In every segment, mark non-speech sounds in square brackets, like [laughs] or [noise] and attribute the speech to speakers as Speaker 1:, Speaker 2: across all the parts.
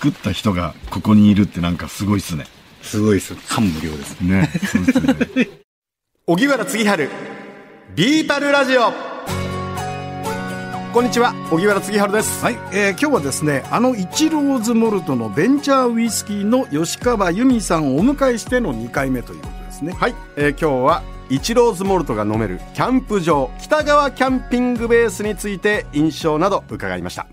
Speaker 1: 作った人がここにいるってなんかすごいっすね。
Speaker 2: すごいです。感無量です。
Speaker 1: ね。そうですね。
Speaker 3: 荻原次春ビータルラジオこんにちは荻原次春です
Speaker 4: はい、えー今日はですねあのイチローズモルトのベンチャーウイスキーの吉川由美さんをお迎えしての2回目ということですね
Speaker 3: はい、えー今日はイチローズモルトが飲めるキャンプ場北川キャンピングベースについて印象など伺いました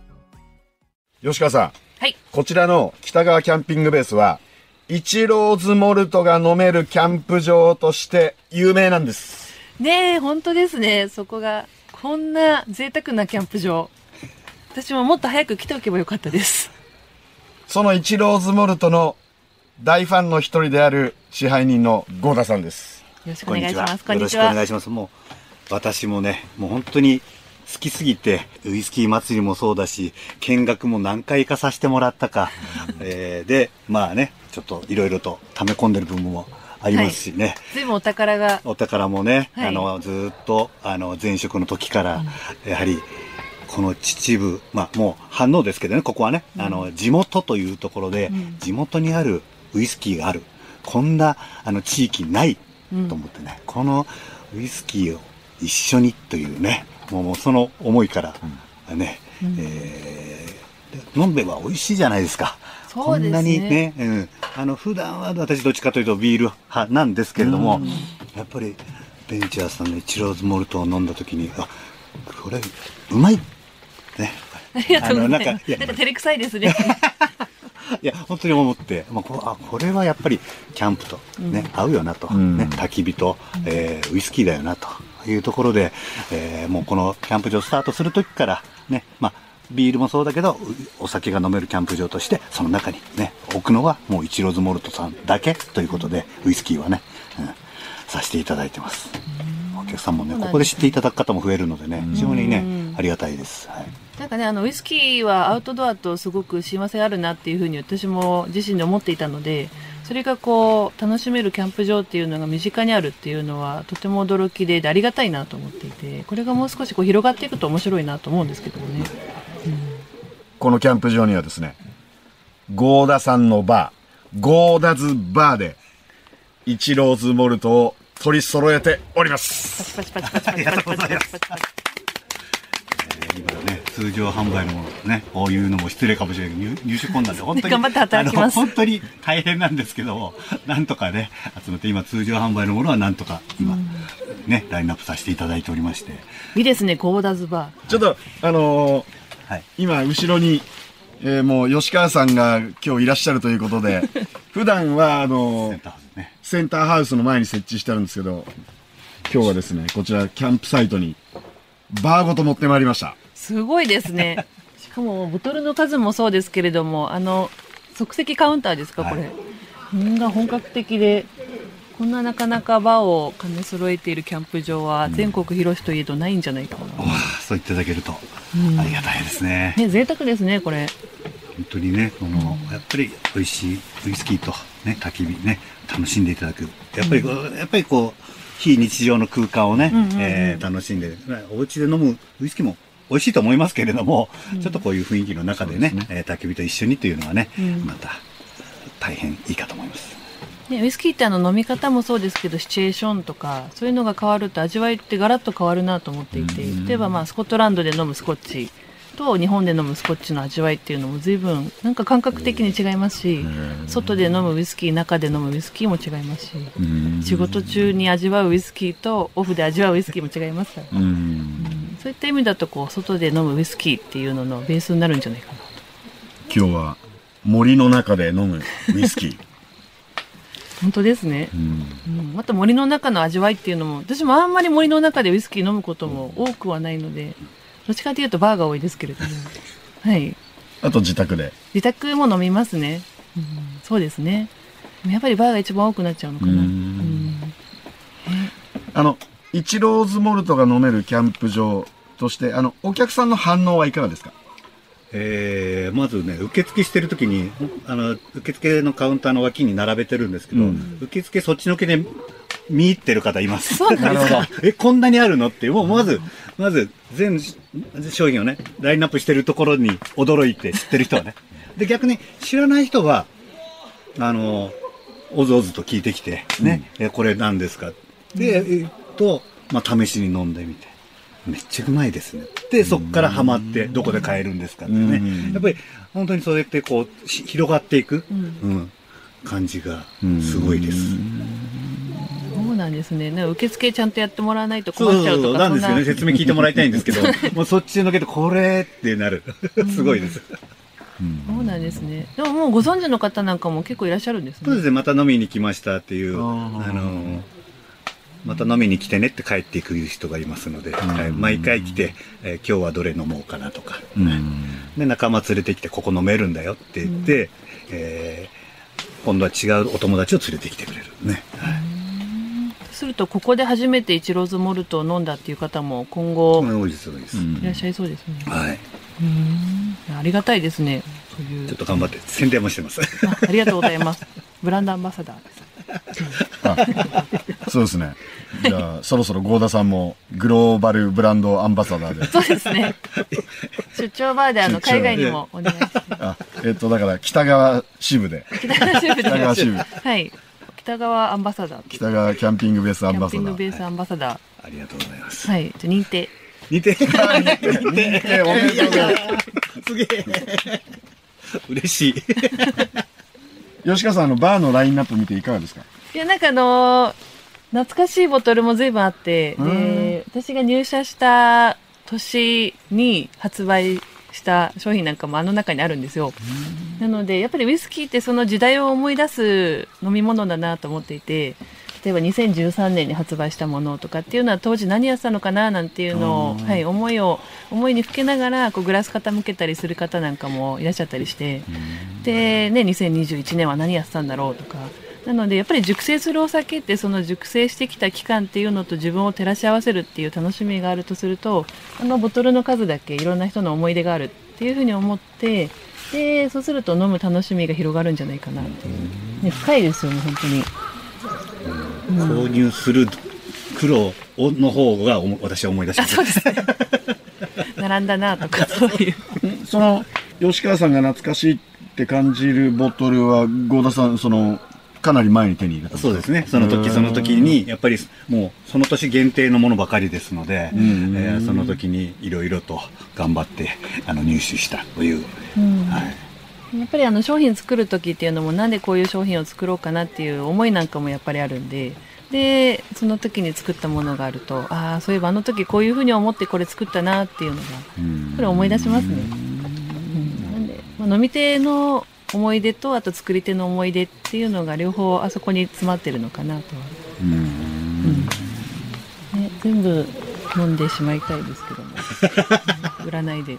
Speaker 1: 吉川さん。
Speaker 5: はい。
Speaker 1: こちらの北川キャンピングベースは、イチローズモルトが飲めるキャンプ場として有名なんです。
Speaker 5: ねえ、本当ですね。そこが、こんな贅沢なキャンプ場。私ももっと早く来ておけばよかったです。
Speaker 1: そのイチローズモルトの大ファンの一人である支配人のゴーダさんです。
Speaker 5: よろしくお願いします。
Speaker 2: よろしくお願いします。もう、私もね、もう本当に好きすぎて、ウイスキー祭りもそうだし、見学も何回かさせてもらったか。えーで、まあね、ちょっといろいろと溜め込んでる部分もありますしね。
Speaker 5: ずい。ぶんお宝が、
Speaker 2: お宝もね、
Speaker 5: はい。
Speaker 2: あの、ずーっと、あの、前職の時から、やはり、この秩父、まあもう反応ですけどね、ここはね、あの、地元というところで、
Speaker 5: うん。
Speaker 2: 地元にあるウイスキーがある。こんな、あの、地域ない
Speaker 5: うん
Speaker 2: と思ってね、このウイスキーを一緒にというね、もうその思いから、ね、えーで飲んべば美味しいじゃないですか。
Speaker 5: すね。
Speaker 2: こんなにね、うん、あの、普段は私どっちかというとビール派なんですけれども、やっぱりベンチャーさんのイチローズモルトを飲んだ時に、あ、これ、うまい。ね。
Speaker 5: ありがとうございます。
Speaker 2: あのなんかいや
Speaker 5: なんか照れくさいですね。[laughs]
Speaker 2: いや、本当に思って、まあ、こあこれはやっぱりキャンプとね、合うよなと、
Speaker 1: ん。
Speaker 2: ね、焚き火と、えーウイスキーだよなというところで、えーもうこのキャンプ場スタートする時から、ね、まあ、ビールもそうだけど、うお酒が飲めるキャンプ場として、その中にね、置くのはもうイチローズモルトさんだけということで、ウイスキーはね、うん、させていただいてます。お客さんもね、ここで知っていただく方も増えるのでね、非常にね、ありがたいです。はい。
Speaker 5: なんかね、あの、ウイスキーはアウトドアとすごく親和性あるなっていうふうに私も自身で思っていたので、それがこう、楽しめるキャンプ場っていうのが身近にあるっていうのはとても驚きで、でありがたいなと思っていて、これがもう少しこう広がっていくと面白いなと思うんですけどもね。
Speaker 1: このキャンプ場にはですね、ゴーダさんのバー、ゴーダズバーで、イチローズモルトを取り揃えております。
Speaker 5: パチパチパチパチパチパチパチパチパチパチ [laughs] パチ。
Speaker 2: 今ね、通常販売のものね、こういうのも失礼かもしれないけど、入入手困難で、本当に。[laughs]
Speaker 5: 頑張って働きます
Speaker 2: あの本当に大変なんですけども、なんとかね、集めて、今通常販売のものはなんとか、今、ね、ラインナップさせていただいておりまして。
Speaker 5: いいですね、ゴーダズバー。
Speaker 1: ちょっと、あのー
Speaker 2: はい。
Speaker 1: 今、後ろに、えーもう吉川さんが今日いらっしゃるということで、[laughs] 普段は、あのー
Speaker 2: センターハウスね。
Speaker 1: センターハウスの前に設置してあるんですけど、今日はですね、こちらキャンプサイトに、バーごと持ってまいりました。
Speaker 5: すごいですね。[laughs] しかも、ボトルの数もそうですけれども、あの、即席カウンターですか、これ。うんが本格的で、こんななかなかバーを兼ね揃えているキャンプ場は、全国広しといえどないんじゃないかな。
Speaker 2: わあそう言っていただけると、ありがたいですね。
Speaker 5: ね、贅沢ですね、これ。
Speaker 2: 本当にね、この、やっぱり美味しいウイスキーとね、焚き火ね、楽しんでいただく。やっぱりこう、やっぱりこう、非日常の空間をね、
Speaker 5: うんうん
Speaker 2: 楽しんで、お家で飲むウイスキーも美味しいと思いますけれども、ちょっとこういう雰囲気の中でね、えー焚き火と一緒にというのはね、
Speaker 5: ん。
Speaker 2: また大変いいかと思います。
Speaker 5: ね、ウイスキーってあの飲み方もそうですけど、シチュエーションとか、そういうのが変わると味わいってガラッと変わるなと思っていて、例えばまあスコットランドで飲むスコッチと日本で飲むスコッチの味わいっていうのも随分なんか感覚的に違いますし、外で飲むウイスキー、中で飲むウイスキーも違いますし、仕事中に味わうウイスキーとオフで味わうウイスキーも違いますから、うんそういった意味だとこう、外で飲むウイスキーっていうののベースになるんじゃないかなと。
Speaker 1: 今日は森の中で飲むウイスキー。[laughs]
Speaker 5: 本当ですね。うん、また森の中の味わいっていうのも、私もあんまり森の中でウイスキー飲むことも多くはないので、どっちかというとバーが多いですけれども。はい。
Speaker 1: あと自宅で。
Speaker 5: 自宅も飲みますね。うん、そうですね。やっぱりバーが一番多くなっちゃうのかな。うん
Speaker 1: あの、イチローズモルトが飲めるキャンプ場として、あの、お客さんの反応はいかがですか？
Speaker 2: えーまずね、受付してる時に、あの、受付のカウンターの脇に並べてるんですけど、受付そっちのけで見入ってる方います。
Speaker 5: そうなんですか？[laughs]
Speaker 2: え、こんなにあるの？って、もうまず、まず、全商品をね、ラインナップしてるところに驚いて知ってる人はね、で、逆に知らない人は、あの、おずおずと聞いてきて、ね、えこれ何ですか？で、えっと、まあ、試しに飲んでみて。めっちゃうまいですね。で、そこからハマって、どこで買えるんですかってね。
Speaker 1: うん。
Speaker 2: やっぱり、本当にそうやってこう、し広がっていく、
Speaker 5: うん。
Speaker 2: うん、感じが、すごいです。
Speaker 5: そうなんですね。な受付ちゃんとやってもらわないと
Speaker 2: そうそうそう、
Speaker 5: 困っちゃうとか、
Speaker 2: なんですよね。説明聞いてもらいたいんですけど、[laughs] もうそっちのけど、これってなる。すごいです。
Speaker 5: そうなんですね。でももうご存知の方なんかも結構いらっしゃるんですね。
Speaker 2: そうですね、また飲みに来ましたっていう、
Speaker 1: あ
Speaker 2: の、また飲みに来てねって帰っていく人がいますので、はい毎回来て、えー今日はどれ飲もうかなとか、で、仲間連れてきて、ここ飲めるんだよって言って、えー今度は違うお友達を連れてきてくれるね。
Speaker 5: すると、ここで初めてイチローズモルトを飲んだっていう方も今後
Speaker 2: 多い
Speaker 5: らっしゃいそうですね。
Speaker 2: はい。
Speaker 5: うんありがたいですね。
Speaker 2: ちょっと頑張って宣伝もしてます。
Speaker 5: あありがとうございます。ブランドアンバサダーです。
Speaker 1: そうですね。じゃあ、そろそろ合田さんもグローバルブランドアンバサダーで。
Speaker 5: そうですね。出張バーであの海外にもお願いして。
Speaker 1: あ、えっと、だから北川支部で。
Speaker 5: 北川支部で
Speaker 1: 北川支部。
Speaker 5: はい。北川アンバサダー。キ
Speaker 1: 北川キャンピングベースアン
Speaker 5: ャ
Speaker 1: バサダー。
Speaker 5: ンピングベースアンバサダ
Speaker 2: ありがとうございます。
Speaker 5: ー。はい。じゃあ認定。
Speaker 2: 似て、
Speaker 1: えおめでとうございます
Speaker 2: すげえ。嬉しい。
Speaker 1: 吉川さん、あの、バーのラインナップ見ていかがですか？
Speaker 5: いや、なんかあのー懐かしいボトルも随分あって、で、私が入社した年に発売した商品なんかもあの中にあるんですよ。なので、やっぱりウイスキーってその時代を思い出す飲み物だなと思っていて、例えば2013年に発売したものとかっていうのは当時何やってたのかななんていうのを、はい、思いを、思いにふけながらこうグラス傾けたりする方なんかもいらっしゃったりして、で、ね、2021年は何やってたんだろうとか、なのでやっぱり熟成するお酒ってその熟成してきた期間っていうのと自分を照らし合わせるっていう楽しみがあるとするとあのボトルの数だけいろんな人の思い出があるっていうふうに思ってでそうすると飲む楽しみが広がるんじゃないかなって。いう、ね、深いですよね本当に。
Speaker 2: 購入する苦労をの方が私は思い出します。
Speaker 5: そうですね。[laughs] 並んだなとかそういう。
Speaker 1: その、吉川さんが懐かしいって感じるボトルは、合田さん、その、かなり前に手に入れた
Speaker 2: そうですね。その時その時に、やっぱりもうその年限定のものばかりですので、
Speaker 1: ん
Speaker 2: えーその時にいろいろと頑張ってあの入手したという。はい。
Speaker 5: やっぱりあの商品作る時っていうのもなんでこういう商品を作ろうかなっていう思いなんかもやっぱりあるんででその時に作ったものがあるとああそういえばあの時こういうふうに思ってこれ作ったなっていうのがこれ思い出しますね。うんなんで、まあ、飲み手の思い出とあと作り手の思い出っていうのが両方あそこに詰まってるのかなとは、うん。ね、全部飲んでしまいたいですけども。[laughs] 売らないで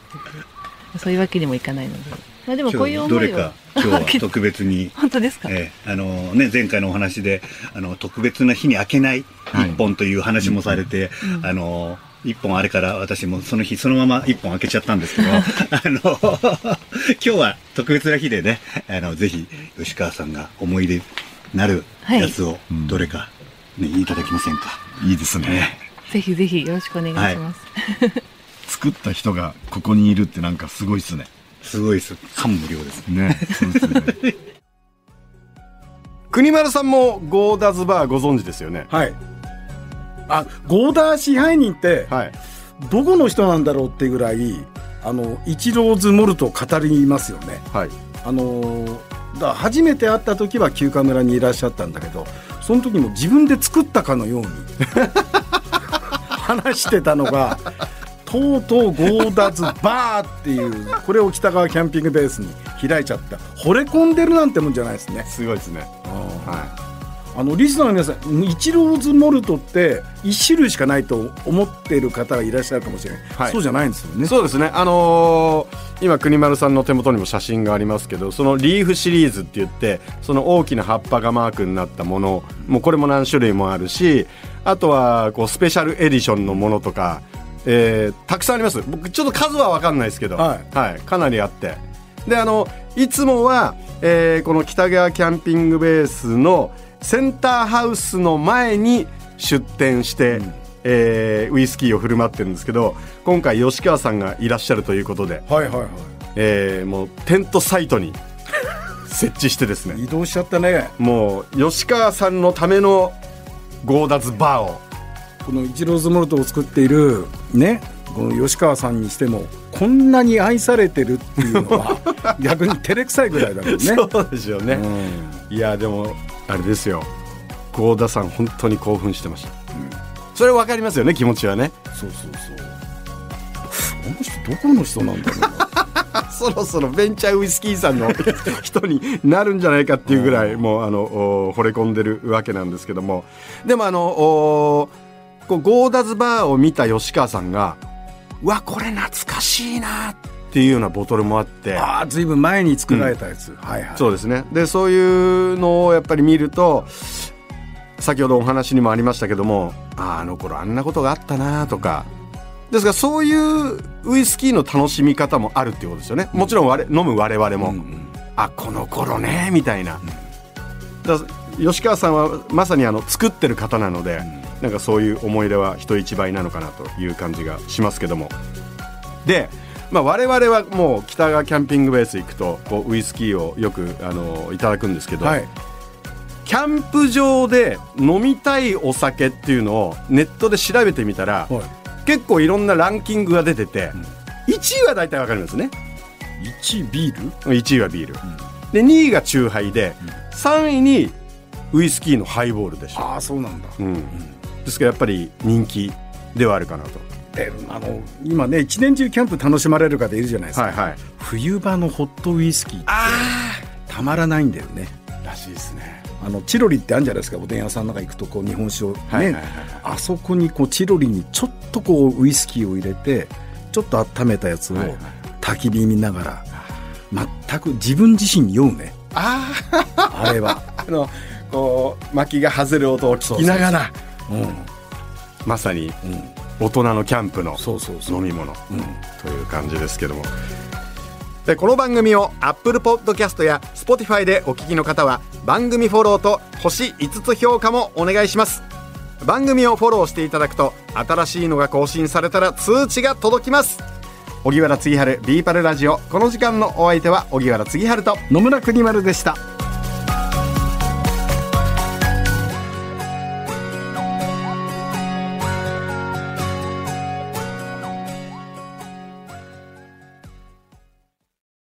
Speaker 5: そういうわけにもいかないので、まあ、でもこういう思いを
Speaker 2: どれか今日は特別に。[laughs]
Speaker 5: 本当ですか、
Speaker 2: えーあのね、前回のお話で、あの、特別な日に開けない一本という話もされて、あの、一本あれから私もその日そのまま一本開けちゃったんですけど、[laughs] あの、今日は特別な日でね、あの、ぜひ、吉川さんが思い出になるやつを、どれか、ね、いただきませんか？
Speaker 1: いいですね。
Speaker 5: ぜひぜひよろしくお願いします、
Speaker 1: 作った人がここにいるってなんかすごいっすね。
Speaker 2: すごいです。感無量です。
Speaker 1: ね。そうですね。[laughs]
Speaker 3: 国丸さんもゴーダズバーご存知ですよね？
Speaker 4: はいあゴーダー支配人って
Speaker 3: はい。
Speaker 4: どこの人なんだろうっていうぐらいあのイチローズモルトを語りますよね。
Speaker 3: はい。
Speaker 4: あのーだ初めて会った時は休暇村にいらっしゃったんだけどその時も自分で作ったかのように [laughs] 話してたのがとうとうゴーダズバーっていうこれを北川キャンピングベースに開いちゃった。惚れ込んでるなんてもんじゃないですね。
Speaker 3: すごいですね。は
Speaker 4: あのリスナーの皆さんイチローズモルトって1種類しかないと思っている方がいらっしゃるかもしれない、
Speaker 3: はい。
Speaker 4: そうじゃないんですよね。
Speaker 3: いそうですね。あのー今国丸さんの手元にも写真がありますけどそのリーフシリーズって言ってその大きな葉っぱがマークになったものもうこれも何種類もあるしあとはこうスペシャルエディションのものとか、えーたくさんあります。僕ちょっと数は分かんないですけど、
Speaker 4: はい。
Speaker 3: かなりあって。であのいつもは、えーこの北川キャンピングベースのセンターハウスの前に出店して、えーウイスキーを振る舞ってるんですけど今回吉川さんがいらっしゃるということで、
Speaker 4: はいはいはい。
Speaker 3: えーもうテントサイトに設置してですね。[laughs]
Speaker 4: 移動しちゃったね。
Speaker 3: もう吉川さんのためのゴーダズバーを。
Speaker 4: このイチローズモルトを作っているねこの吉川さんにしてもこんなに愛されてるっていうのは [laughs] 逆に照れくさいぐらいだもんね。
Speaker 3: そうですよね、
Speaker 4: うん。
Speaker 3: いやでもあれですよ。合田さん本当に興奮してました、それ分かりますよね気持ちはね。
Speaker 4: そうそうそう。この人どこの人なんだろう。な。[laughs]
Speaker 3: そろそろベンチャーウイスキーさんの [laughs] 人になるんじゃないかっていうぐらいもうあのお惚れ込んでるわけなんですけども。でもあのおこうゴーダズバーを見た吉川さんがうわこれ懐かしいなっていうようなボトルもあって。
Speaker 4: ああ、ずいぶん前に作られたやつ。はいはい。
Speaker 3: そうですね。でそういうのをやっぱり見ると先ほどお話にもありましたけどもあーあの頃あんなことがあったなとか。ですからそういうウイスキーの楽しみ方もあるっていうことですよね。もちろん我飲む我々も、
Speaker 4: うんうん。
Speaker 3: あこの頃ねみたいな、だから吉川さんはまさにあの作ってる方なので、なんかそういう思い出は人一倍なのかなという感じがしますけども。で、まあ、我々はもう北川キャンピングベース行くとこうウイスキーをよくあのいただくんですけど、
Speaker 4: はい。
Speaker 3: キャンプ場で飲みたいお酒っていうのをネットで調べてみたら、
Speaker 4: はい。
Speaker 3: 結構いろんなランキングが出てて、1位は大体わかるんですね。
Speaker 4: 1ビール
Speaker 3: ？1位はビール、で2位がチューハイで、3位にウイスキーのハイボールでしょ、
Speaker 4: ああ、そうなんだ。
Speaker 3: うん。ですからやっぱり人気ではあるかなと
Speaker 4: であの今ね一年中キャンプ楽しまれる方いるじゃないですか、
Speaker 3: はいはい。
Speaker 4: 冬場のホットウイスキーってたまらないんだよね。
Speaker 3: らしいですね。
Speaker 4: あのチロリってあるんじゃないですか。おでん屋さんなんか行くとこう日本酒をね、
Speaker 3: はいはいはい
Speaker 4: あそこにこうチロリにちょっとこうウイスキーを入れてちょっと温めたやつを
Speaker 3: はいはい。
Speaker 4: 焚き火見ながら全く自分自身に酔うね。
Speaker 3: あ
Speaker 4: あれは、
Speaker 3: あ [laughs] あのこう薪が外れる音を聞きながら。
Speaker 4: うん。
Speaker 3: まさに。
Speaker 4: うん、
Speaker 3: 大人のキャンプの
Speaker 4: そうそうそう。
Speaker 3: 飲み物。
Speaker 4: うん。
Speaker 3: という感じですけども。でこの番組を Apple Podcast や Spotify でお聞きの方は番組フォローと星5つ評価もお願いします。番組をフォローしていただくと新しいのが更新されたら通知が届きます。荻原次春ビーパルラジオ。この時間のお相手は荻原次春と
Speaker 4: 野村国丸でした